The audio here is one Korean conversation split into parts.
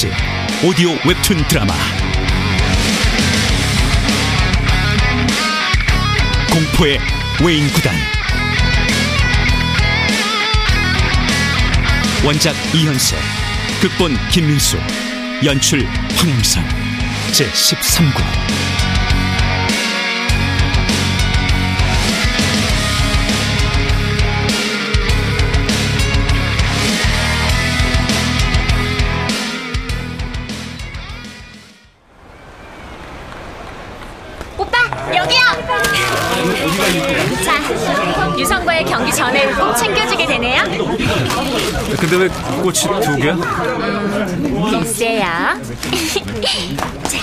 특집 오디오 웹툰 드라마. 공포의 외인 구단. 원작 이현세 극본 김민수 연출 황영선. 제13구 근데 왜 꽃이 두 개야? 글쎄요. 자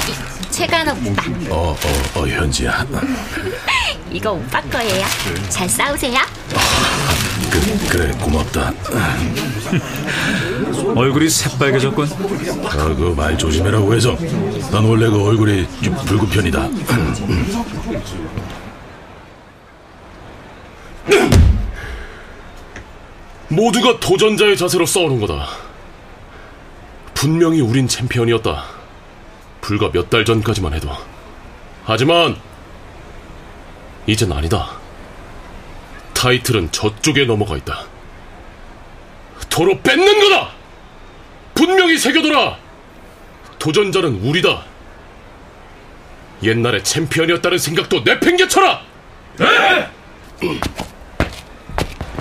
저기 최간호 오빠 어, 어, 어, 현지야. 이거 오빠 거예요. 잘 싸우세요. 그, 그래, 고맙다. 얼굴이 새빨개졌군. 아, 그말 조심해라고 해서. 난 원래 그 얼굴이 좀 붉은 편이다. 모두가 도전자의 자세로 싸우는 거다. 분명히 우린 챔피언이었다. 불과 몇 달 전까지만 해도. 하지만, 이젠 아니다. 타이틀은 저쪽에 넘어가 있다. 도로 뺏는 거다! 분명히 새겨둬라! 도전자는 우리다. 옛날에 챔피언이었다는 생각도 내팽개쳐라!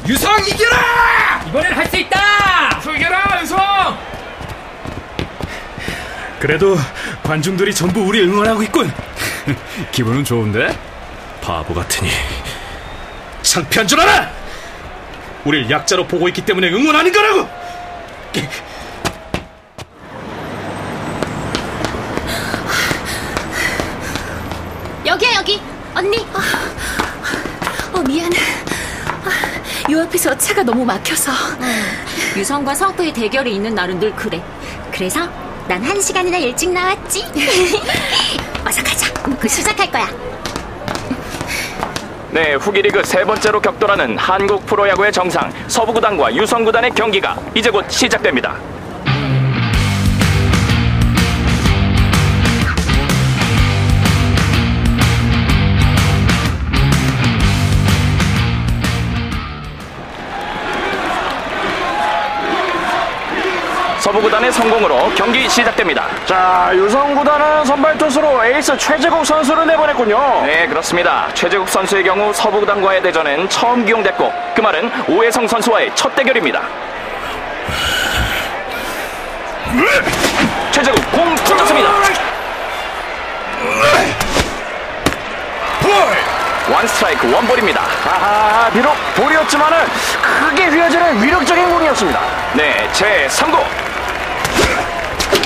유성 이겨라! 이번엔 할 수 있다! 이겨라 유성! 그래도 관중들이 전부 우리 응원하고 있군. 기분은 좋은데? 바보 같으니. 창피한 줄 알아! 우릴 약자로 보고 있기 때문에 응원하는 거라고! 여기야 여기 언니. 어, 미안. 아, 요 앞에서 차가 너무 막혀서. 유성과 성부의 대결이 있는 날은 늘 그래. 그래서 난 한 시간이나 일찍 나왔지. 어서 가자. 그 시작할 거야. 네, 후기 리그 세 번째로 격돌하는 한국 프로야구의 정상 서부구단과 유성구단의 경기가 이제 곧 시작됩니다. 서부구단의 성공으로 경기 시작됩니다. 자, 유성구단은 선발 투수로 에이스 최재국 선수를 내보냈군요. 네, 그렇습니다. 최재국 선수의 경우 서부구단과의 대전은 처음 기용됐고 그 말은 오해성 선수와의 첫 대결입니다. 최재국 공 던졌습니다. 원 스트라이크 원볼입니다. 아하, 비록 볼이었지만은 크게 휘어지는 위력적인 공이었습니다. 네, 제 3구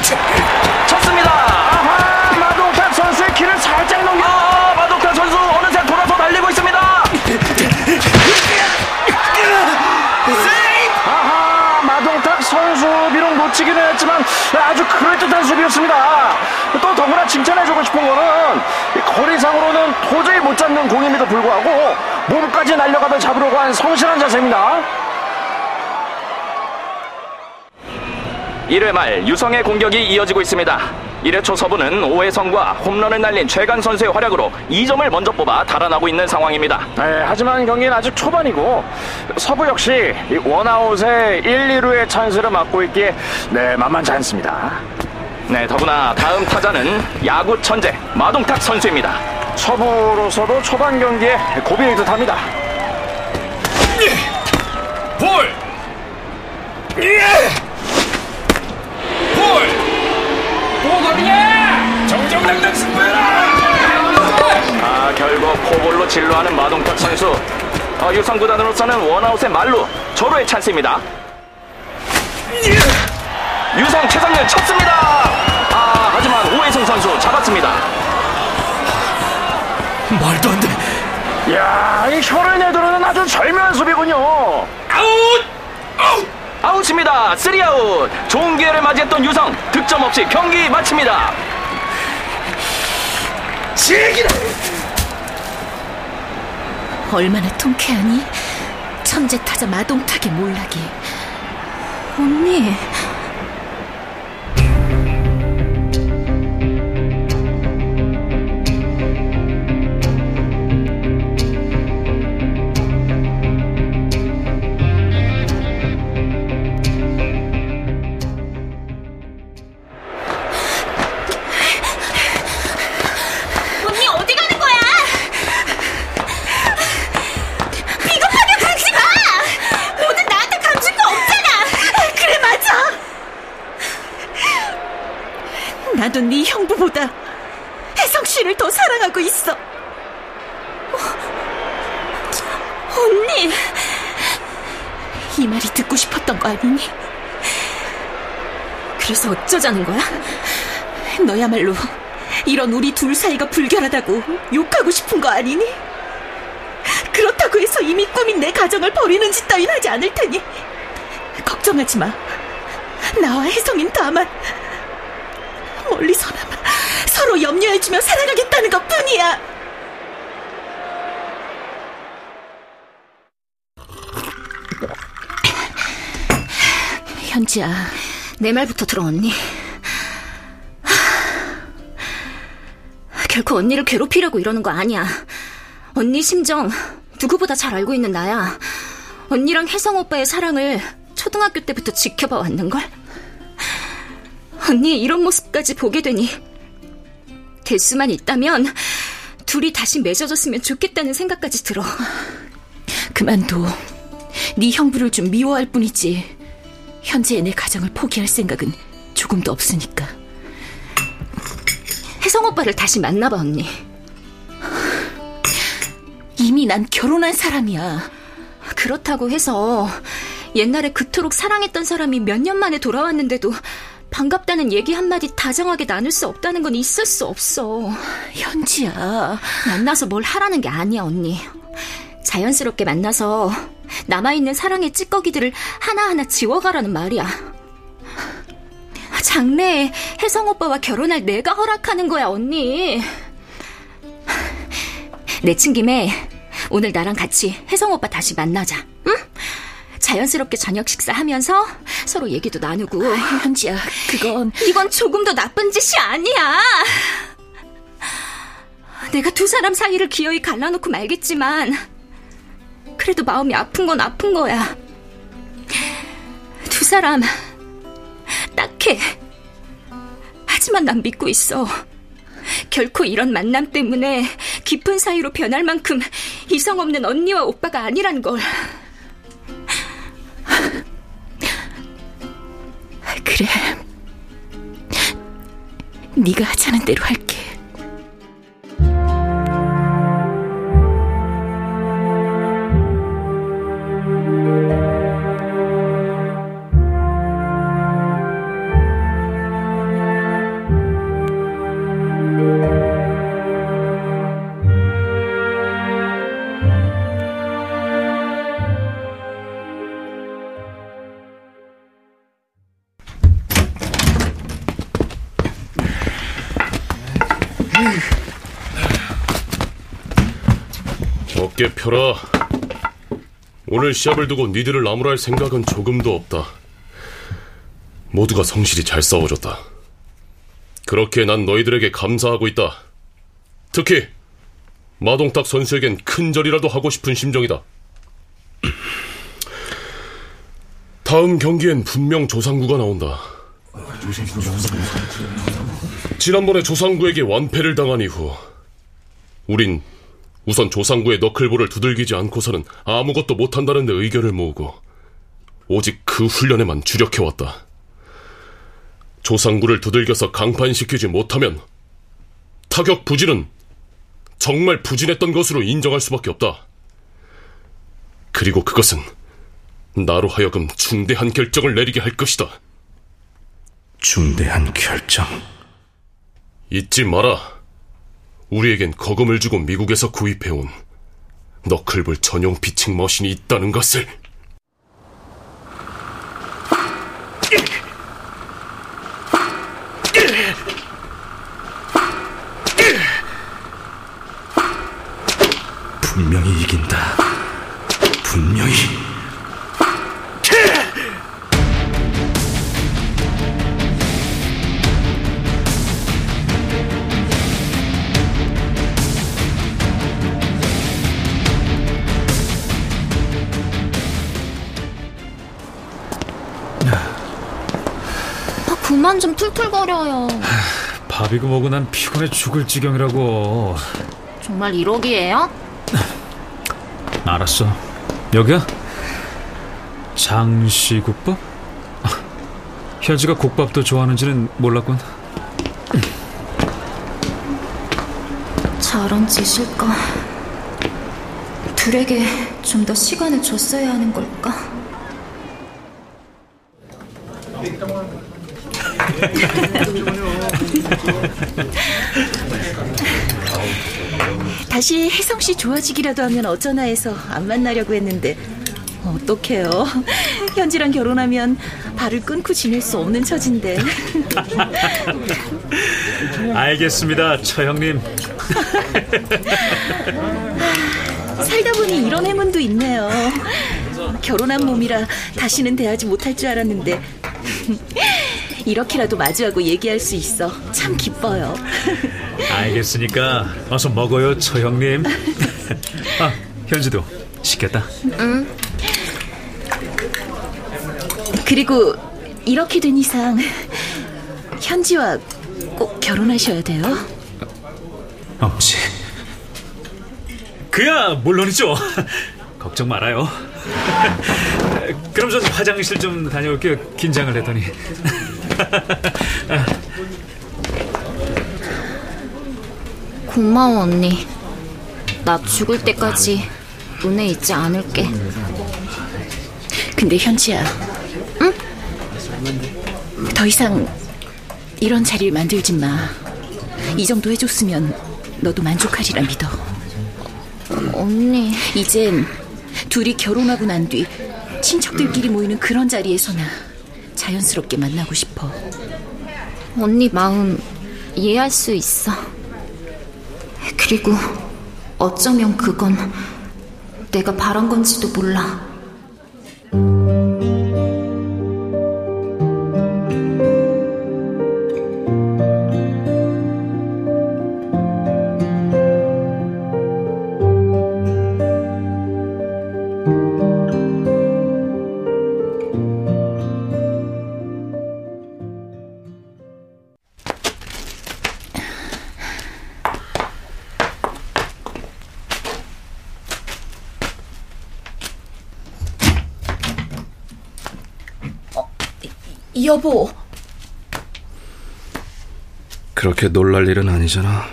쳤습니다. 아하, 마동탁 선수의 키를 살짝 넘겨. 아, 마동탁 선수 어느새 돌아서 달리고 있습니다. 아하, 마동탁 선수 비록 놓치기는 했지만 아주 그럴듯한 수비였습니다. 또 더구나 칭찬해주고 싶은 거는 이 거리상으로는 도저히 못 잡는 공임에도 불구하고 몸까지 날려가다 잡으려고 한 성실한 자세입니다. 1회 말 유성의 공격이 이어지고 있습니다. 1회 초 서부는 오해성과 홈런을 날린 최강 선수의 활약으로 2점을 먼저 뽑아 달아나고 있는 상황입니다. 네, 하지만 경기는 아직 초반이고 서부 역시 이 원아웃에 1, 2루의 찬스를 맡고 있기에 네 만만치 않습니다. 네, 더구나 다음 타자는 야구 천재 마동탁 선수입니다. 서부로서도 초반 경기에 고비일 듯합니다. 볼! 예! 거리야! 정정당당 승부해라! 아, 결국 포볼로 진로하는 마동탁 선수. 어, 유성구단으로서는 원아웃의 말로 절호의 찬스입니다. 유성 최상렬 쳤습니다. 아, 하지만 오혜성 선수 잡았습니다. 말도 안 돼. 이야, 이 혀를 내두르는 아주 절묘한 수비군요. 아웃! 아웃! 아웃입니다. 3아웃. 좋은 기회를 맞이했던 유성 득점 없이 경기 마칩니다. 제기랄! 얼마나 통쾌하니? 천재 타자 마동탁의 몰락이. 언니 나도 네 형부보다 혜성 씨를 더 사랑하고 있어. 어, 언니, 이 말이 듣고 싶었던 거 아니니? 그래서 어쩌자는 거야? 너야말로 이런 우리 둘 사이가 불결하다고 욕하고 싶은 거 아니니? 그렇다고 해서 이미 꾸민 내 가정을 버리는 짓 따윈 하지 않을 테니 걱정하지 마. 나와 혜성인 다만 멀리서나마 서로 염려해주며 살아가겠다는 것 뿐이야. 현지야, 내 말부터 들어 언니. 결코 언니를 괴롭히려고 이러는 거 아니야. 언니 심정 누구보다 잘 알고 있는 나야. 언니랑 혜성 오빠의 사랑을 초등학교 때부터 지켜봐 왔는걸? 언니의 이런 모습까지 보게 되니 될 수만 있다면 둘이 다시 맺어졌으면 좋겠다는 생각까지 들어. 그만둬. 네 형부를 좀 미워할 뿐이지. 현재의 내 가정을 포기할 생각은 조금도 없으니까. 혜성 오빠를 다시 만나봐 언니. 이미 난 결혼한 사람이야. 그렇다고 해서 옛날에 그토록 사랑했던 사람이 몇 년 만에 돌아왔는데도 반갑다는 얘기 한마디 다정하게 나눌 수 없다는 건 있을 수 없어. 현지야. 만나서 뭘 하라는 게 아니야, 언니. 자연스럽게 만나서 남아있는 사랑의 찌꺼기들을 하나하나 지워가라는 말이야. 장래에 혜성 오빠와 결혼할 내가 허락하는 거야, 언니. 내친 김에 오늘 나랑 같이 혜성 오빠 다시 만나자, 응? 자연스럽게 저녁 식사하면서 서로 얘기도 나누고. 현지야, 그건 이건 조금도 나쁜 짓이 아니야. 내가 두 사람 사이를 기어이 갈라놓고 말겠지만, 그래도 마음이 아픈 건 아픈 거야. 두 사람, 딱해. 하지만 난 믿고 있어. 결코 이런 만남 때문에 깊은 사이로 변할 만큼 이성 없는 언니와 오빠가 아니란 걸. 네가 하자는 대로 할게. 어깨 펴라. 오늘 시합을 두고 니들을 나무랄 생각은 조금도 없다. 모두가 성실히 잘 싸워줬다. 그렇게 난 너희들에게 감사하고 있다. 특히 마동탁 선수에겐 큰 절이라도 하고 싶은 심정이다. 다음 경기엔 분명 조상구가 나온다. 지난번에 조상구에게 완패를 당한 이후 우린 우선 조상구의 너클볼을 두들기지 않고서는 아무것도 못한다는 데 의견을 모으고 오직 그 훈련에만 주력해왔다. 조상구를 두들겨서 강판시키지 못하면 타격 부진은 정말 부진했던 것으로 인정할 수밖에 없다. 그리고 그것은 나로 하여금 중대한 결정을 내리게 할 것이다. 중대한 결정. 잊지 마라. 우리에겐 거금을 주고 미국에서 구입해온 너클볼 전용 피칭 머신이 있다는 것을. 그만 좀 툴툴거려요. 밥이고 뭐고 난 피곤해 죽을 지경이라고. 정말 1억이에요? 알았어. 여기야? 장시국밥? 아, 현지가 국밥도 좋아하는지는 몰랐군. 저런 짓일까? 둘에게 좀 더 시간을 줬어야 하는 걸까? 다시 혜성 씨 좋아지기라도 하면 어쩌나 해서 안 만나려고 했는데 어떡해요. 현지랑 결혼하면 발을 끊고 지낼 수 없는 처진데. 알겠습니다, 처 형님. 살다 보니 이런 해문도 있네요. 결혼한 몸이라 다시는 대하지 못할 줄 알았는데 이렇게라도 마주하고 얘기할 수 있어 참 기뻐요. 알겠으니까 어서 먹어요, 처형님. 아, 현지도 시켰다. 그리고 이렇게 된 이상 현지와 꼭 결혼하셔야 돼요. 없지. 그야 물론이죠. 걱정 말아요. 그럼 전 화장실 좀 다녀올게요. 긴장을 했더니. 고마워, 언니. 나 죽을 때까지 은혜 잊지 않을게. 근데 현지야. 응? 더 이상 이런 자리를 만들지 마. 이 정도 해줬으면 너도 만족하리라 믿어. 언니, 이젠 둘이 결혼하고 난 뒤 친척들끼리 모이는 그런 자리에서나 자연스럽게 만나고 싶어. 언니 마음 이해할 수 있어. 그리고 어쩌면 그건 내가 바란 건지도 몰라. 여보, 그렇게 놀랄 일은 아니잖아.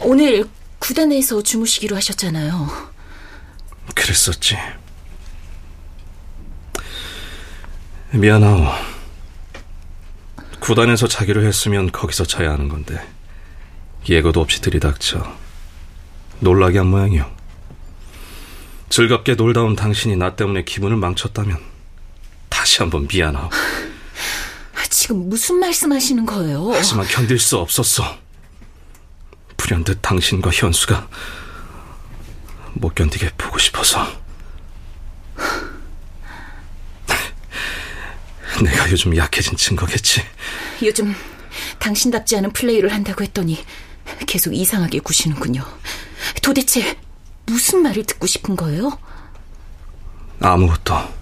오늘 구단에서 주무시기로 하셨잖아요. 그랬었지. 미안하오. 구단에서 자기로 했으면 거기서 자야 하는 건데 예고도 없이 들이닥쳐 놀라게 한 모양이오. 즐겁게 놀다 온 당신이 나 때문에 기분을 망쳤다면 다시 한번 미안하오. 지금 무슨 말씀하시는 거예요? 하지만 견딜 수 없었어. 불현듯 당신과 현수가 못 견디게 보고 싶어서. 내가 요즘 약해진 증거겠지. 요즘 당신답지 않은 플레이를 한다고 했더니 계속 이상하게 구시는군요. 도대체 무슨 말을 듣고 싶은 거예요? 아무것도.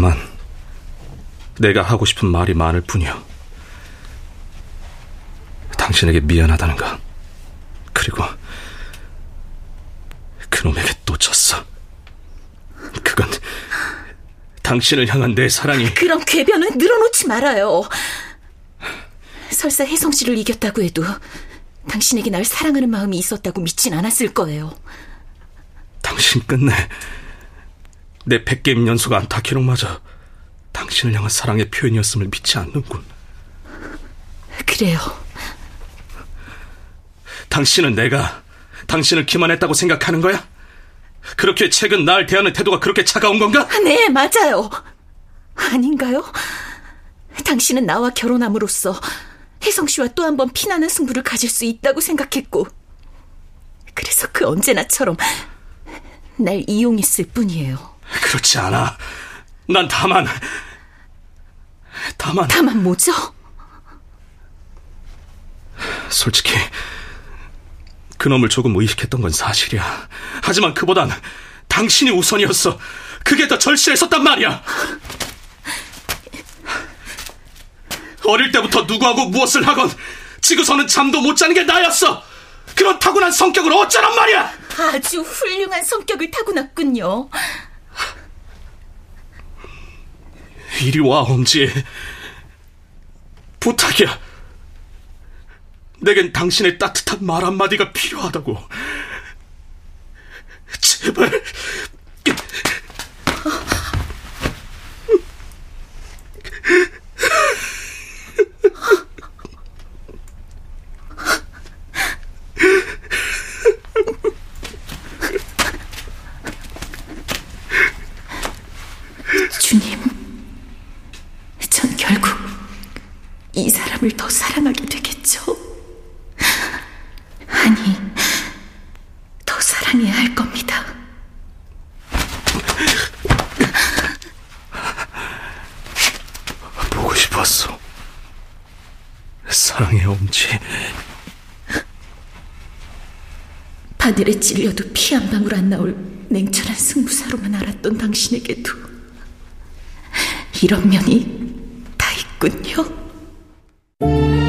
다만 내가 하고 싶은 말이 많을 뿐이요. 당신에게 미안하다는 것. 그리고 그놈에게 또 졌어. 그건 당신을 향한 내 사랑이 그런 궤변은 늘어놓지 말아요. 설사 혜성 씨를 이겼다고 해도 당신에게 날 사랑하는 마음이 있었다고 믿진 않았을 거예요. 당신 끝내 내 백게임 연속 안타 기록마저 당신을 향한 사랑의 표현이었음을 믿지 않는군. 그래요. 당신은 내가 당신을 기만했다고 생각하는 거야? 그렇게 최근 날 대하는 태도가 그렇게 차가운 건가? 네, 맞아요. 아닌가요? 당신은 나와 결혼함으로써 혜성 씨와 또 한 번 피나는 승부를 가질 수 있다고 생각했고, 그래서 그 언제나처럼 날 이용했을 뿐이에요. 그렇지 않아. 난 다만, 다만, 다만 뭐죠? 솔직히 그놈을 조금 의식했던 건 사실이야. 하지만 그보단 당신이 우선이었어. 그게 더 절실했었단 말이야. 어릴 때부터 누구하고 무엇을 하건 지구서는 잠도 못 자는 게 나였어. 그런 타고난 성격을 어쩌란 말이야. 아주 훌륭한 성격을 타고났군요. 이리 와, 엄지. 부탁이야. 내겐 당신의 따뜻한 말 한마디가 필요하다고. 제발. 주님, 전 결국 이 사람을 더 사랑하게 되겠죠? 아니, 더 사랑해야 할 겁니다. 보고 싶었어. 사랑해, 엄지. 바늘에 찔려도 피 한 방울 안 나올 냉철한 승부사로만 알았던 당신에게도 이런 면이 다 있군요. Thank you.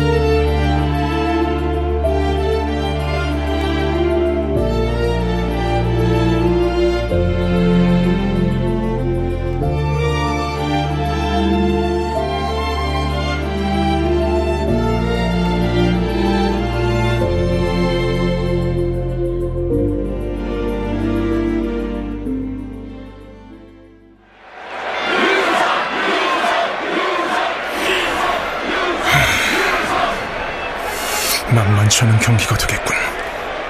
만만치 않은 경기가 되겠군.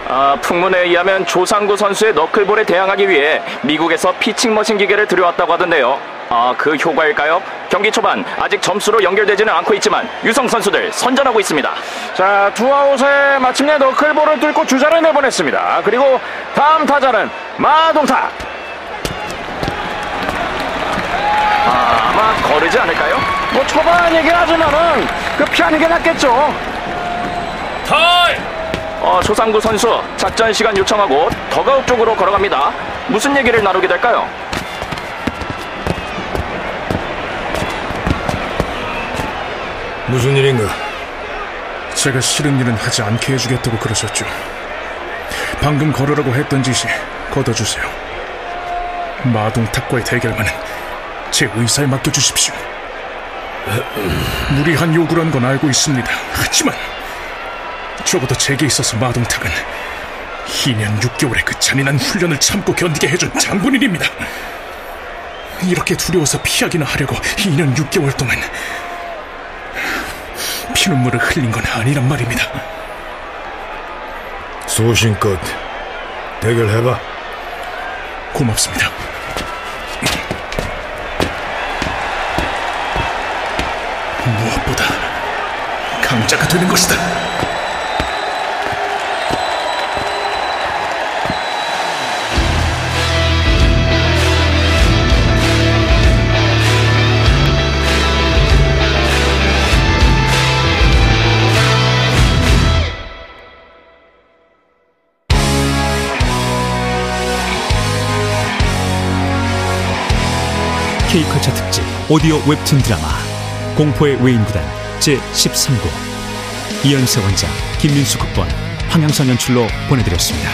아, 풍문에 의하면 조상구 선수의 너클볼에 대항하기 위해 미국에서 피칭 머신 기계를 들여왔다고 하던데요. 아, 그 효과일까요? 경기 초반 아직 점수로 연결되지는 않고 있지만 유성 선수들 선전하고 있습니다. 자, 투아웃에 마침내 너클볼을 뚫고 주자를 내보냈습니다. 그리고 다음 타자는 마동탁. 아, 아마 거르지 않을까요? 뭐 초반 얘기를 하지만은 그 피하는 게 낫겠죠. 어, 조상구 선수 작전 시간 요청하고 더가웃 쪽으로 걸어갑니다. 무슨 얘기를 나누게 될까요? 무슨 일인가? 제가 싫은 일은 하지 않게 해주겠다고 그러셨죠. 방금 걸으라고 했던 짓이 걷어주세요. 마동탁과의 대결만은 제 의사에 맡겨주십시오. 무리한 요구란 건 알고 있습니다. 하지만 적어도 제게 있어서 마동탁은 2년 6개월의 그 잔인한 훈련을 참고 견디게 해준 장군인입니다. 이렇게 두려워서 피하기나 하려고 2년 6개월 동안 피눈물을 흘린 건 아니란 말입니다. 소신껏 대결해봐. 고맙습니다. 무엇보다 강자가 되는 것이다. K컬처 특집 오디오 웹툰 드라마 공포의 외인구단 제13구 이연세 원작 김민수 극본 황양선 연출로 보내드렸습니다.